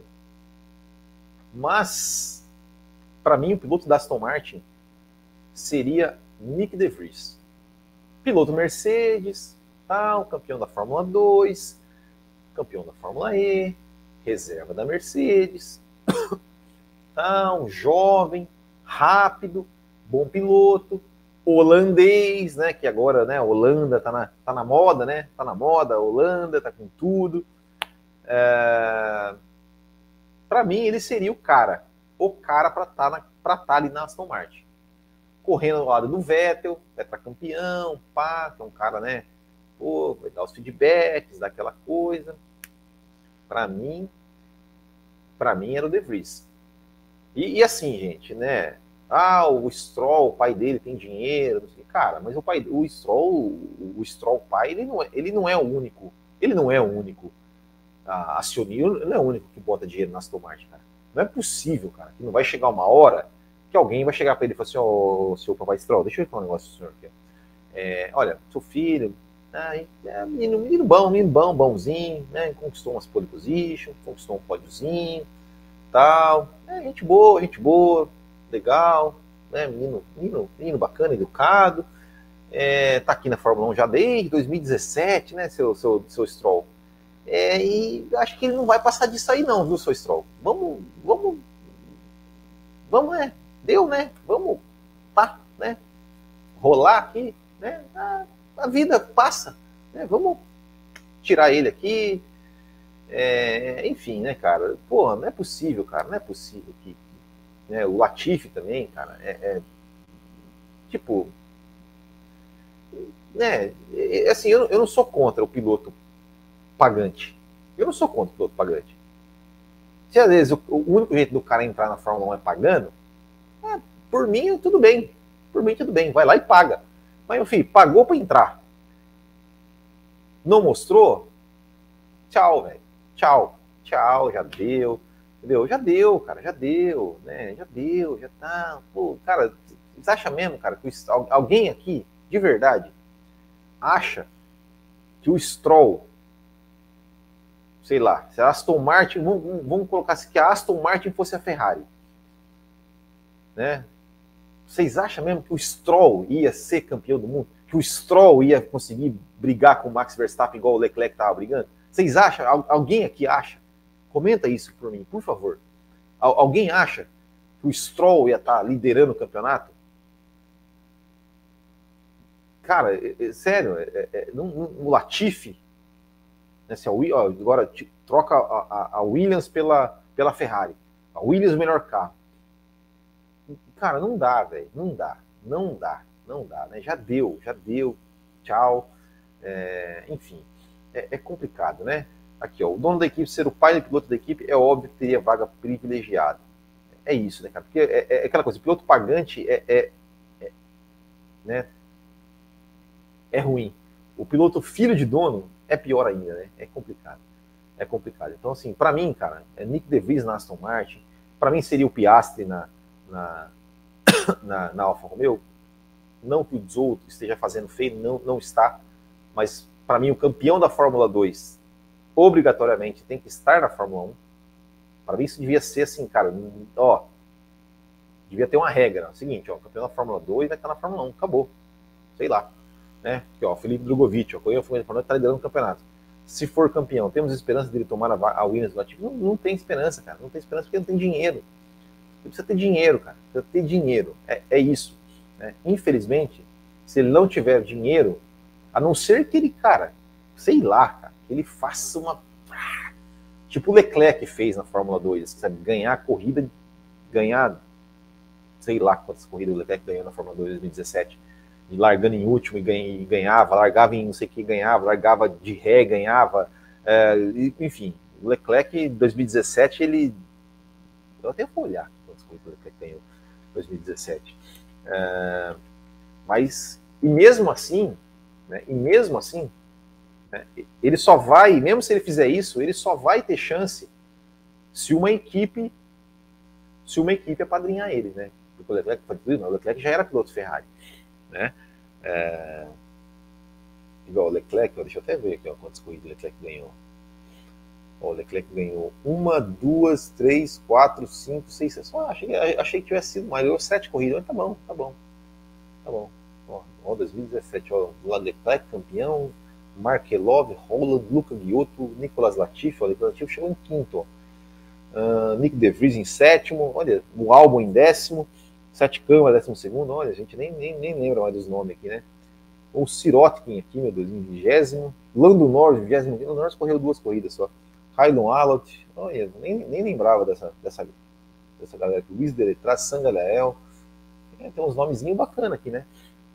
Mas, para mim, o piloto da Aston Martin seria Nick De Vries. Piloto Mercedes, tal, campeão da Fórmula 2, campeão da Fórmula E, reserva da Mercedes, *coughs* um jovem, rápido, bom piloto, holandês, né? Que agora, né? Holanda tá na, tá na moda, né? Tá na moda, Holanda tá com tudo. É... Para mim, ele seria o cara, o cara para estar tá tá ali na Aston Martin, correndo ao lado do Vettel, campeão, pá, que é um cara, né? Pô, vai dar os feedbacks, daquela coisa. Para mim, para mim era o De Vries. E, e, assim, gente, né? Ah, o Stroll, o pai dele tem dinheiro, cara, mas o pai, o Stroll, o Stroll pai, ele não é, ele não é o único, ele não é o único acionista, não é o único que bota dinheiro na Aston Martin, cara. Não é possível, cara, que não vai chegar uma hora que alguém vai chegar para ele e falar assim, ô, oh, seu papai Stroll, deixa eu falar um negócio senhor aqui. É, olha, seu filho Né? É menino, menino bom, menino bom, bonzinho, né? Conquistou umas pole position, conquistou um pódiozinho, tal. É, gente boa, gente boa, legal, né? Menino, menino, menino bacana, educado. É, tá aqui na Fórmula 1 já desde 2017, né, seu, seu, seu Stroll. É, e acho que ele não vai passar disso aí não, viu, seu Stroll? Vamos, vamos, vamos, né? Deu, né? Vamos, pá, né? Rolar aqui, né? A, a vida passa, né? Vamos tirar ele aqui. É, enfim, né, cara? Porra, não é possível, cara, não é possível que, né, o Latifi também, cara, é, é tipo, né, assim, eu, eu não sou contra o piloto pagante. Eu não sou contra o piloto pagante. Se às vezes o, o único jeito do cara entrar na Fórmula 1 é pagando, é, por mim tudo bem. Por mim tudo bem, vai lá e paga. Mas, meu filho, pagou para entrar. Não mostrou? Tchau, velho. Tchau. Tchau, já deu. Entendeu? Já deu, cara, já deu, né? Já deu, já tá. Pô, cara, você acha mesmo, cara, que alguém aqui, de verdade, acha que o Stroll, sei lá, se a Aston Martin, vamos, vamos colocar assim, que a Aston Martin fosse a Ferrari, né? Vocês acham mesmo que o Stroll ia ser campeão do mundo? Que o Stroll ia conseguir brigar com o Max Verstappen igual o Leclerc estava brigando? Vocês acham? Alguém aqui acha? Comenta isso por mim, por favor. Alguém acha que o Stroll ia estar tá liderando o campeonato? Cara, é, é, sério, é, é, é o Latifi, né, se a, ó, agora troca a, a, Williams pela, pela Ferrari. A Williams melhor carro. Cara, não dá, velho. Não dá. Não dá. Não dá, né? Já deu, já deu. Tchau. É, enfim, é, é, complicado, né? Aqui, ó, o dono da equipe ser o pai do piloto da equipe é óbvio que teria vaga privilegiada. É isso, né, cara? Porque é, é aquela coisa, piloto pagante é, é, é né? é ruim. O piloto filho de dono é pior ainda, né? É complicado. É complicado. Então, assim, para mim, cara, é Nick DeVries na Aston Martin, para mim seria o Piastri na, na, na, na Alfa Romeo. Não que o Zouto esteja fazendo feio, não, não está, mas para mim o campeão da Fórmula 2 obrigatoriamente tem que estar na Fórmula 1. Para mim isso devia ser assim, cara, ó, devia ter uma regra, é o seguinte, ó, campeão da Fórmula 2 vai estar na Fórmula 1, acabou. Sei lá né? Aqui, ó, Felipe Drogovic, ó, Correia Fluminense está liderando o campeonato. Se for campeão, temos esperança dele tomar a, a Williams do Latifi? Não, não tem esperança, cara. Não tem esperança porque não tem dinheiro. Você precisa ter dinheiro, cara. Precisa ter dinheiro. É, é isso. Né? Infelizmente, se ele não tiver dinheiro, a não ser que ele, cara, sei lá, cara, que ele faça uma. Tipo o Leclerc fez na Fórmula 2, sabe? Ganhar a corrida, ganhar, sei lá quantas corridas o Leclerc ganhou na Fórmula 2 em 2017 largando em último e ganhava, largava em não sei o que ganhava, largava de ré, ganhava. É, enfim, o Leclerc em 2017, ele. Eu até vou olhar quantas coisas o Leclerc ganhou em 2017. É, mas, e mesmo assim, né, e mesmo assim, né, ele só vai, mesmo se ele fizer isso, ele só vai ter chance se uma equipe se uma equipe apadrinhar ele, né? Porque o Leclerc, o Leclerc já era piloto Ferrari né? É... Igual o Leclerc, deixa eu até ver aqui ó, quantas corridas o Leclerc ganhou. O Leclerc ganhou uma, duas, três, quatro, cinco, seis, sete. Só achei, achei que tivesse sido mais. Ganhou sete corridas. Tá bom, tá bom. Tá bom. Ó, ó 2017, ó, Leclerc, campeão. Markelov, Roland, Luca Giotto, Nicolas Latifi. O Latifi chegou em quinto. Uh, Nick De Vries em sétimo. Olha, o álbum em décimo. Sete Câmara, décimo segundo, olha, a gente nem, nem, nem lembra mais dos nomes aqui, né? O Sirotkin aqui, meu Deus, em vigésimo. Lando Norris, vigésimo. Lando Norris correu duas corridas só. Railon Alot, olha, nem, nem lembrava dessa, dessa, dessa galera aqui. Luiz Deletraz, Sangalael. É, tem uns nomezinhos bacanas aqui, né?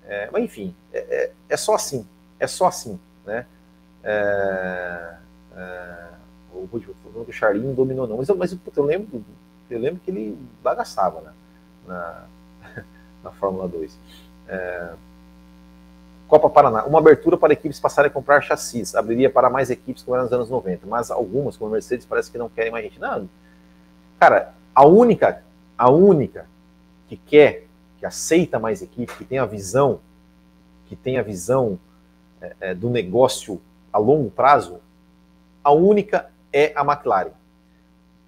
É, mas enfim, é, é, é, só assim. É só assim, né? É, é, o, o Charlinho dominou não, mas, mas eu, lembro, eu lembro que ele bagaçava, né? Na, *laughs* na Fórmula 2. É... Copa Paraná, uma abertura para equipes passarem a comprar chassis, abriria para mais equipes como era nos anos 90, mas algumas, como a Mercedes, parece que não querem mais gente. Não, cara, a única, a única que quer, que aceita mais equipes, que tem a visão, que tem a visão é, é, do negócio a longo prazo, a única é a McLaren.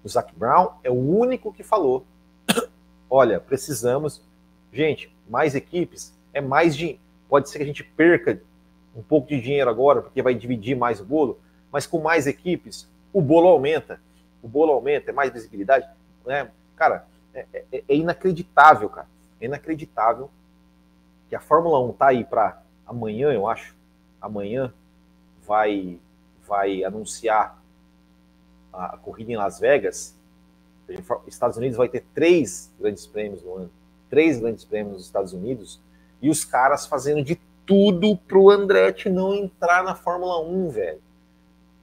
O Zac Brown é o único que falou: *coughs* olha, precisamos, gente, mais equipes, é mais de. Pode ser que a gente perca um pouco de dinheiro agora, porque vai dividir mais o bolo, mas com mais equipes, o bolo aumenta. O bolo aumenta, é mais visibilidade. Né? Cara, é, é, é inacreditável, cara. É inacreditável que a Fórmula 1 tá aí para amanhã, eu acho. Amanhã vai vai anunciar a, a corrida em Las Vegas. Estados Unidos vai ter três grandes prêmios no ano, três grandes prêmios nos Estados Unidos e os caras fazendo de tudo pro Andretti não entrar na Fórmula 1, velho.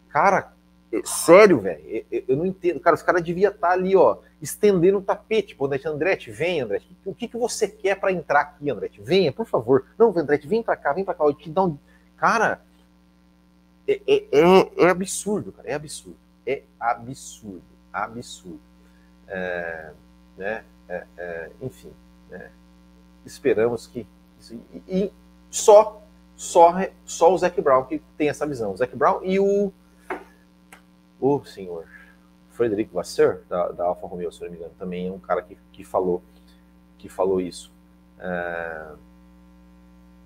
Cara, é, sério, velho, eu não entendo. Cara, os caras deviam estar tá ali, ó, estendendo o tapete pro Andretti. Andretti, vem, Andretti. O que, que você quer para entrar aqui, Andretti? Venha, por favor. Não, Andretti, vem para cá, vem para cá. Eu te dá um... Cara, é, é, é, é, absurdo, cara. É absurdo. É absurdo. Absurdo. É, né? É, é, enfim, né? esperamos que. E, só, só, só o Zac Brown que tem essa visão. O Zac Brown e o. O senhor Frederico Vasseur, da, da Alfa Romeo, se não me engano, também é um cara que, que, falou, que falou isso. É,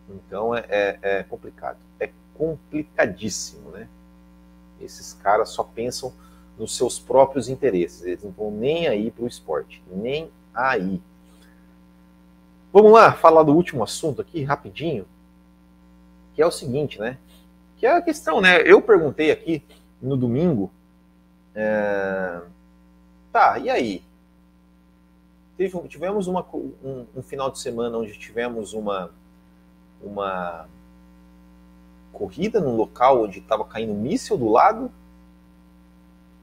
então é, é, é complicado. É complicadíssimo, né? Esses caras só pensam nos seus próprios interesses, eles não vão nem aí para o esporte, nem aí. Vamos lá, falar do último assunto aqui, rapidinho, que é o seguinte, né? Que é a questão, né? Eu perguntei aqui no domingo, é... tá, e aí? tivemos uma, um, um final de semana onde tivemos uma, uma corrida num local onde estava caindo míssil do lado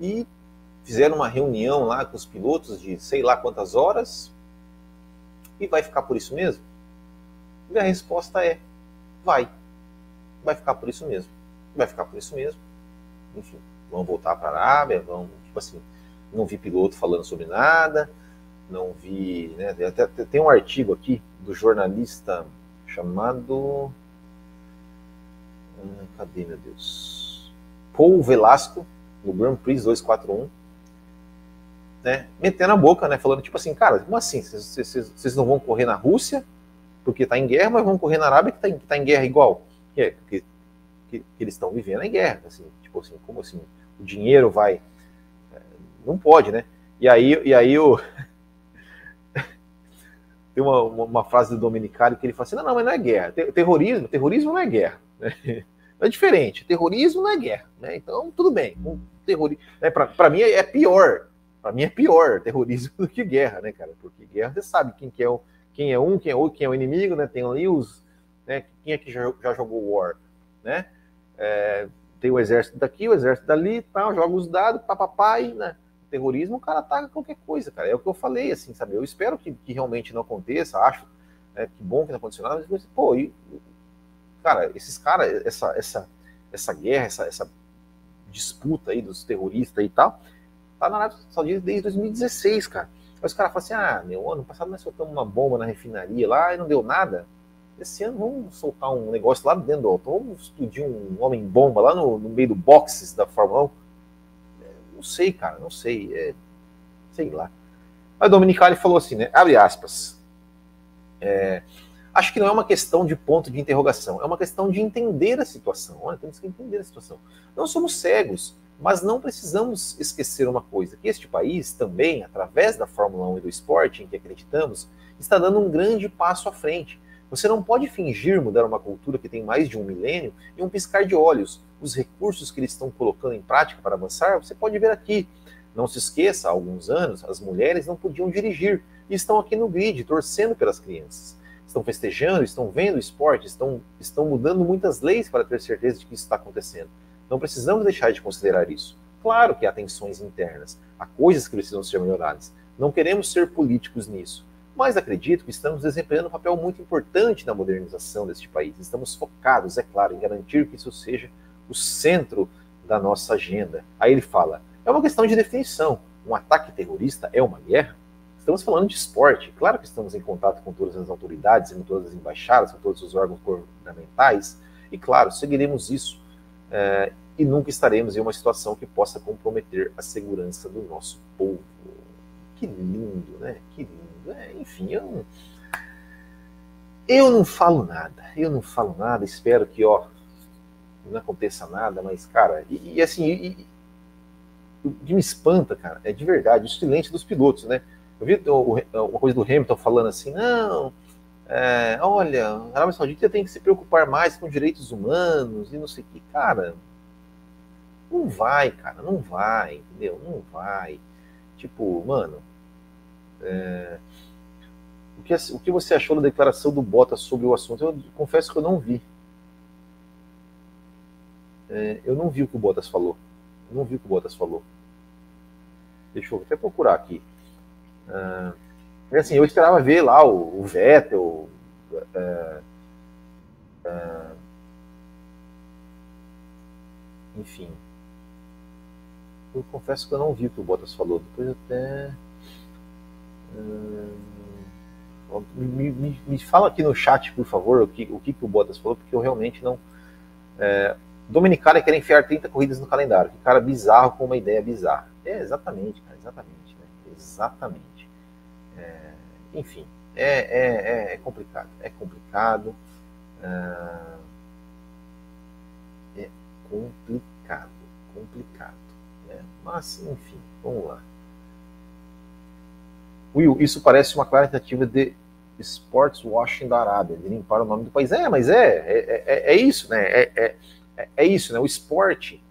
e fizeram uma reunião lá com os pilotos de sei lá quantas horas e vai ficar por isso mesmo? E a resposta é: vai. Vai ficar por isso mesmo. Vai ficar por isso mesmo. Enfim, vão voltar para a Arábia, vão, tipo assim, não vi piloto falando sobre nada, não vi, né, até, tem um artigo aqui do jornalista chamado ah, cadê, meu Deus? Paul Velasco, no Grand Prix 241, né, metendo a boca, né, falando tipo assim, cara, como assim? Vocês não vão correr na Rússia porque está em guerra, mas vão correr na Arábia que está em, tá em, guerra igual? É, que, que, que eles estão vivendo em guerra, assim, tipo assim, como assim? O dinheiro vai... É, não pode, né? E aí, e aí o... *laughs* tem uma, uma, frase do Dominicali que ele fala assim, não, não, mas não é guerra. Terrorismo, terrorismo não é guerra. Né? *laughs* É diferente. Terrorismo não é guerra. Né? Então, tudo bem. Um né? Para mim é pior. Para mim é pior terrorismo *laughs* do que guerra, né, cara? Porque guerra você sabe quem que é o, quem é um, quem é outro, quem é o inimigo, né? Tem ali os. Né? Quem é que já, já jogou War? Né? É, tem o exército daqui, o exército dali, tal, joga os dados, papapai, né? terrorismo, o cara ataca qualquer coisa, cara. É o que eu falei, assim, sabe? Eu espero que, que realmente não aconteça, acho né, que bom que não aconteceu nada, mas, pô, e, cara, esses caras, essa, essa, essa guerra, essa, essa disputa aí dos terroristas e tal, tá na Arábia Saudita desde 2016, cara. Aí os caras falam assim, ah, meu, ano passado nós soltamos uma bomba na refinaria lá e não deu nada. Esse ano vamos soltar um negócio lá dentro do auto, vamos explodir um homem-bomba lá no, no, meio do boxes da Fórmula 1. É, não sei, cara, não sei. É, sei lá. O Dominicali falou assim, né? Abre aspas. É, acho que não é uma questão de ponto de interrogação, é uma questão de entender a situação. Olha, temos que entender a situação. Não somos cegos, mas não precisamos esquecer uma coisa: que este país também, através da Fórmula 1 e do esporte em que acreditamos, está dando um grande passo à frente. Você não pode fingir mudar uma cultura que tem mais de um milênio em um piscar de olhos. Os recursos que eles estão colocando em prática para avançar, você pode ver aqui. Não se esqueça, há alguns anos, as mulheres não podiam dirigir e estão aqui no grid, torcendo pelas crianças estão festejando, estão vendo o esporte, estão, estão mudando muitas leis para ter certeza de que isso está acontecendo. Não precisamos deixar de considerar isso. Claro que há tensões internas, há coisas que precisam ser melhoradas. Não queremos ser políticos nisso, mas acredito que estamos desempenhando um papel muito importante na modernização deste país. Estamos focados, é claro, em garantir que isso seja o centro da nossa agenda. Aí ele fala: é uma questão de definição. Um ataque terrorista é uma guerra? Estamos falando de esporte. Claro que estamos em contato com todas as autoridades, com todas as embaixadas, com todos os órgãos governamentais. E claro, seguiremos isso é, e nunca estaremos em uma situação que possa comprometer a segurança do nosso povo. Que lindo, né? Que lindo. É, enfim, eu não, eu não falo nada. Eu não falo nada. Espero que, ó, não aconteça nada, mas, cara, e, e assim, e, o que me espanta, cara, é de verdade, o silêncio dos pilotos, né? Eu vi uma coisa do Hamilton falando assim, não, é, olha, a Arábia Saudita tem que se preocupar mais com direitos humanos e não sei o que. Cara, não vai, cara, não vai, entendeu? Não vai. Tipo, mano, é, o, que, o que você achou da declaração do Bottas sobre o assunto? Eu confesso que eu não vi. É, eu não vi o que o Bottas falou. Eu não vi o que o Bottas falou. Deixa eu até procurar aqui. Uh, assim, eu esperava ver lá o, o Vettel. Uh, uh, enfim. Eu confesso que eu não vi o que o Bottas falou. Depois até. Me, me, me, fala aqui no chat, por favor, o que o, que o Bottas falou, porque eu realmente não. É, Dominicana quer enfiar 30 corridas no calendário. Que cara bizarro com uma ideia bizarra. É, exatamente, cara, exatamente. Né? Exatamente. É, enfim, é, é, é, é, complicado. É complicado. É, é complicado. Complicado. Né? Mas, enfim, vamos lá. Will, isso parece uma clara tentativa de sports washing da Arábia, de limpar o nome do país. É, mas é, é, é, é isso, né? É, é, é, isso, né? O esporte,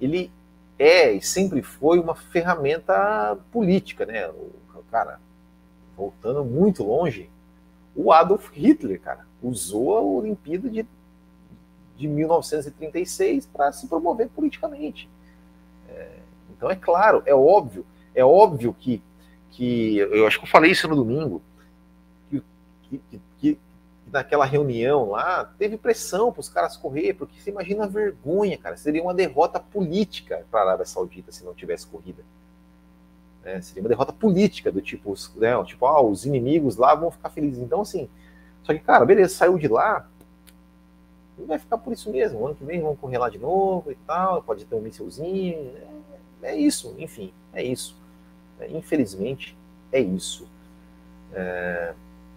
ele é e sempre foi uma ferramenta política, né? O, cara, voltando muito longe, o Adolf Hitler, cara, usou a Olimpíada de, de 1936 para se promover politicamente. É, então é claro, é óbvio, é óbvio que, que eu acho que eu falei isso no domingo, que, que, que naquela reunião lá, teve pressão para os caras correr, porque você imagina a vergonha, cara. Seria uma derrota política para a Arábia Saudita se não tivesse corrida. É, seria uma derrota política, do tipo, né, tipo, ah, os inimigos lá vão ficar felizes. Então, assim, só que, cara, beleza, saiu de lá, não vai ficar por isso mesmo. O ano que vem vão correr lá de novo e tal, pode ter um mísselzinho. É, é isso, enfim, é isso. É, infelizmente, é isso. É,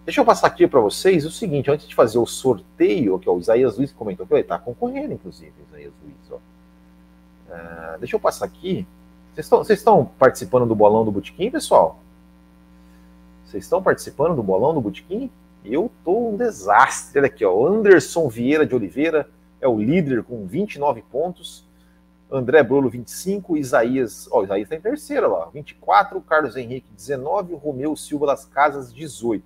Deixa eu passar aqui para vocês o seguinte, antes de fazer o sorteio, que o Isaías Luiz comentou que ele está concorrendo, inclusive, Isaías Luiz. Ó. Uh, deixa eu passar aqui. Vocês estão participando do bolão do Botequim, pessoal? Vocês estão participando do bolão do Botequim? Eu tô um desastre. Olha aqui, ó. Anderson Vieira de Oliveira é o líder com 29 pontos. André Brolo, 25. Isaías, ó, Isaías está em terceira lá, 24. Carlos Henrique, 19. Romeu Silva das Casas, 18.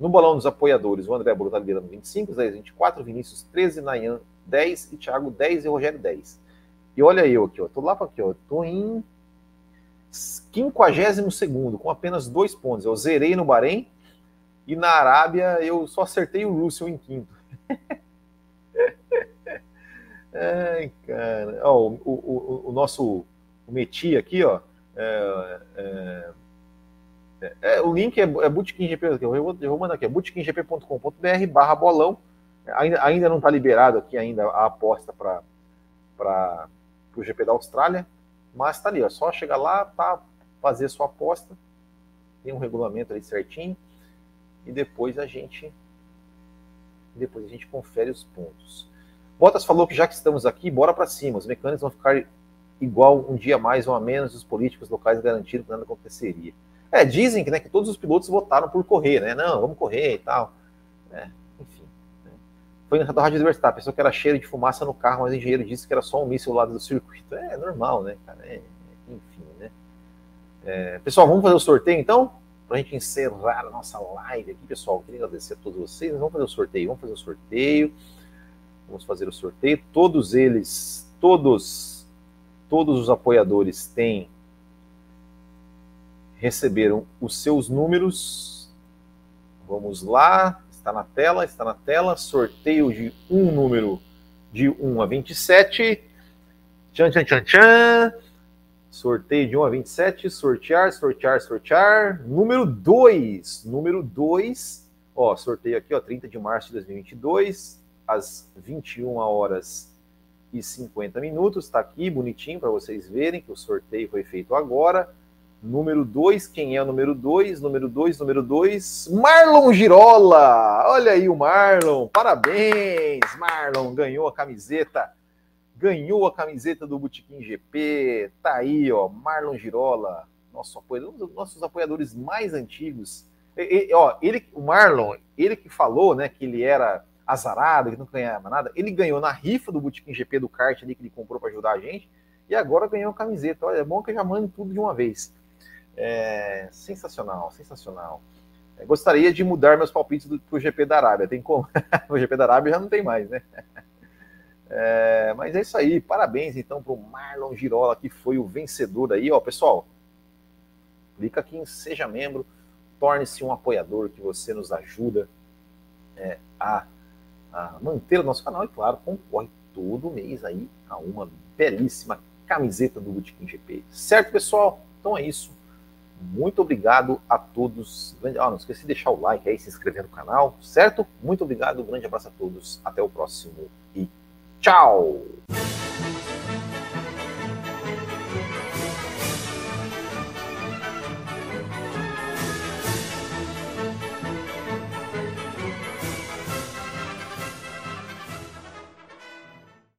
No bolão dos apoiadores, o André Bruno está liderando 25, Zé 24, Vinícius 13, Nayan 10 e Thiago 10 e Rogério 10. E olha eu aqui, ó, tô lá para aqui, ó, tô em 52 com apenas dois pontos. Eu zerei no Bahrein e na Arábia eu só acertei o Russell em quinto. *laughs* Ai, cara. O, o, o, nosso o Meti aqui, ó, é, é, é, é, o link é, é bootkinggp, eu eu vou mandar aqui, é bootkinggp.com.br barra bolão. Ainda, ainda não está liberado aqui ainda a aposta para o GP da Austrália, mas está ali, é só chegar lá, tá, fazer sua aposta, tem um regulamento ali certinho, e depois a gente depois a gente confere os pontos. Bottas falou que já que estamos aqui, bora para cima, os mecânicos vão ficar igual um dia mais ou a menos, os políticos locais garantiram que nada aconteceria. É, dizem que, né, que todos os pilotos votaram por correr, né? Não, vamos correr e tal. É? Foi na Rádio Verstappen, pensou que era cheiro de fumaça no carro, mas o engenheiro disse que era só um míssil lado do circuito. É normal, né, cara? É, enfim, né? É, pessoal, vamos fazer o sorteio então? Para a gente encerrar a nossa live aqui, pessoal. Queria agradecer a todos vocês. Vamos fazer o sorteio, vamos fazer o sorteio. Vamos fazer o sorteio. Todos eles, todos, todos os apoiadores têm receberam os seus números. Vamos lá, está na tela, está na tela. Sorteio de um número de 1 a 27. Tchan, tchan, tchan, tchan. Sorteio de 1 a 27. Sortear, sortear, sortear. Número 2. Número 2. Ó, sorteio aqui, ó, 30 de março de 2022. às 21 horas e 50 minutos. Está aqui bonitinho para vocês verem que o sorteio foi feito agora. Número 2, quem é o número 2? Número 2, número 2, Marlon Girola. Olha aí o Marlon. Parabéns, Marlon. Ganhou a camiseta. Ganhou a camiseta do Botequim GP. Tá aí, ó, Marlon Girola, nosso apoiador, um dos nossos apoiadores mais antigos. E, e, ó, ele, o Marlon, ele que falou, né, que ele era azarado, que não ganhava nada, ele ganhou na rifa do Botequim GP do kart ali que ele comprou para ajudar a gente e agora ganhou a camiseta. Olha, é bom que eu já mando tudo de uma vez. É, sensacional, sensacional. É, gostaria de mudar meus palpites para o GP da Arábia. Tem como? *laughs* o GP da Arábia já não tem mais, né? *laughs* É, mas é isso aí. Parabéns então para o Marlon Girola, que foi o vencedor aí. Ó, pessoal, clica aqui em Seja Membro, torne-se um apoiador que você nos ajuda é, a, a, manter o nosso canal e, claro, concorre todo mês aí a uma belíssima camiseta do Bootkin GP. Certo, pessoal? Então é isso. Muito obrigado a todos. Ah, não esqueci de deixar o like aí, se inscrever no canal, certo? Muito obrigado, um grande abraço a todos. Até o próximo e tchau!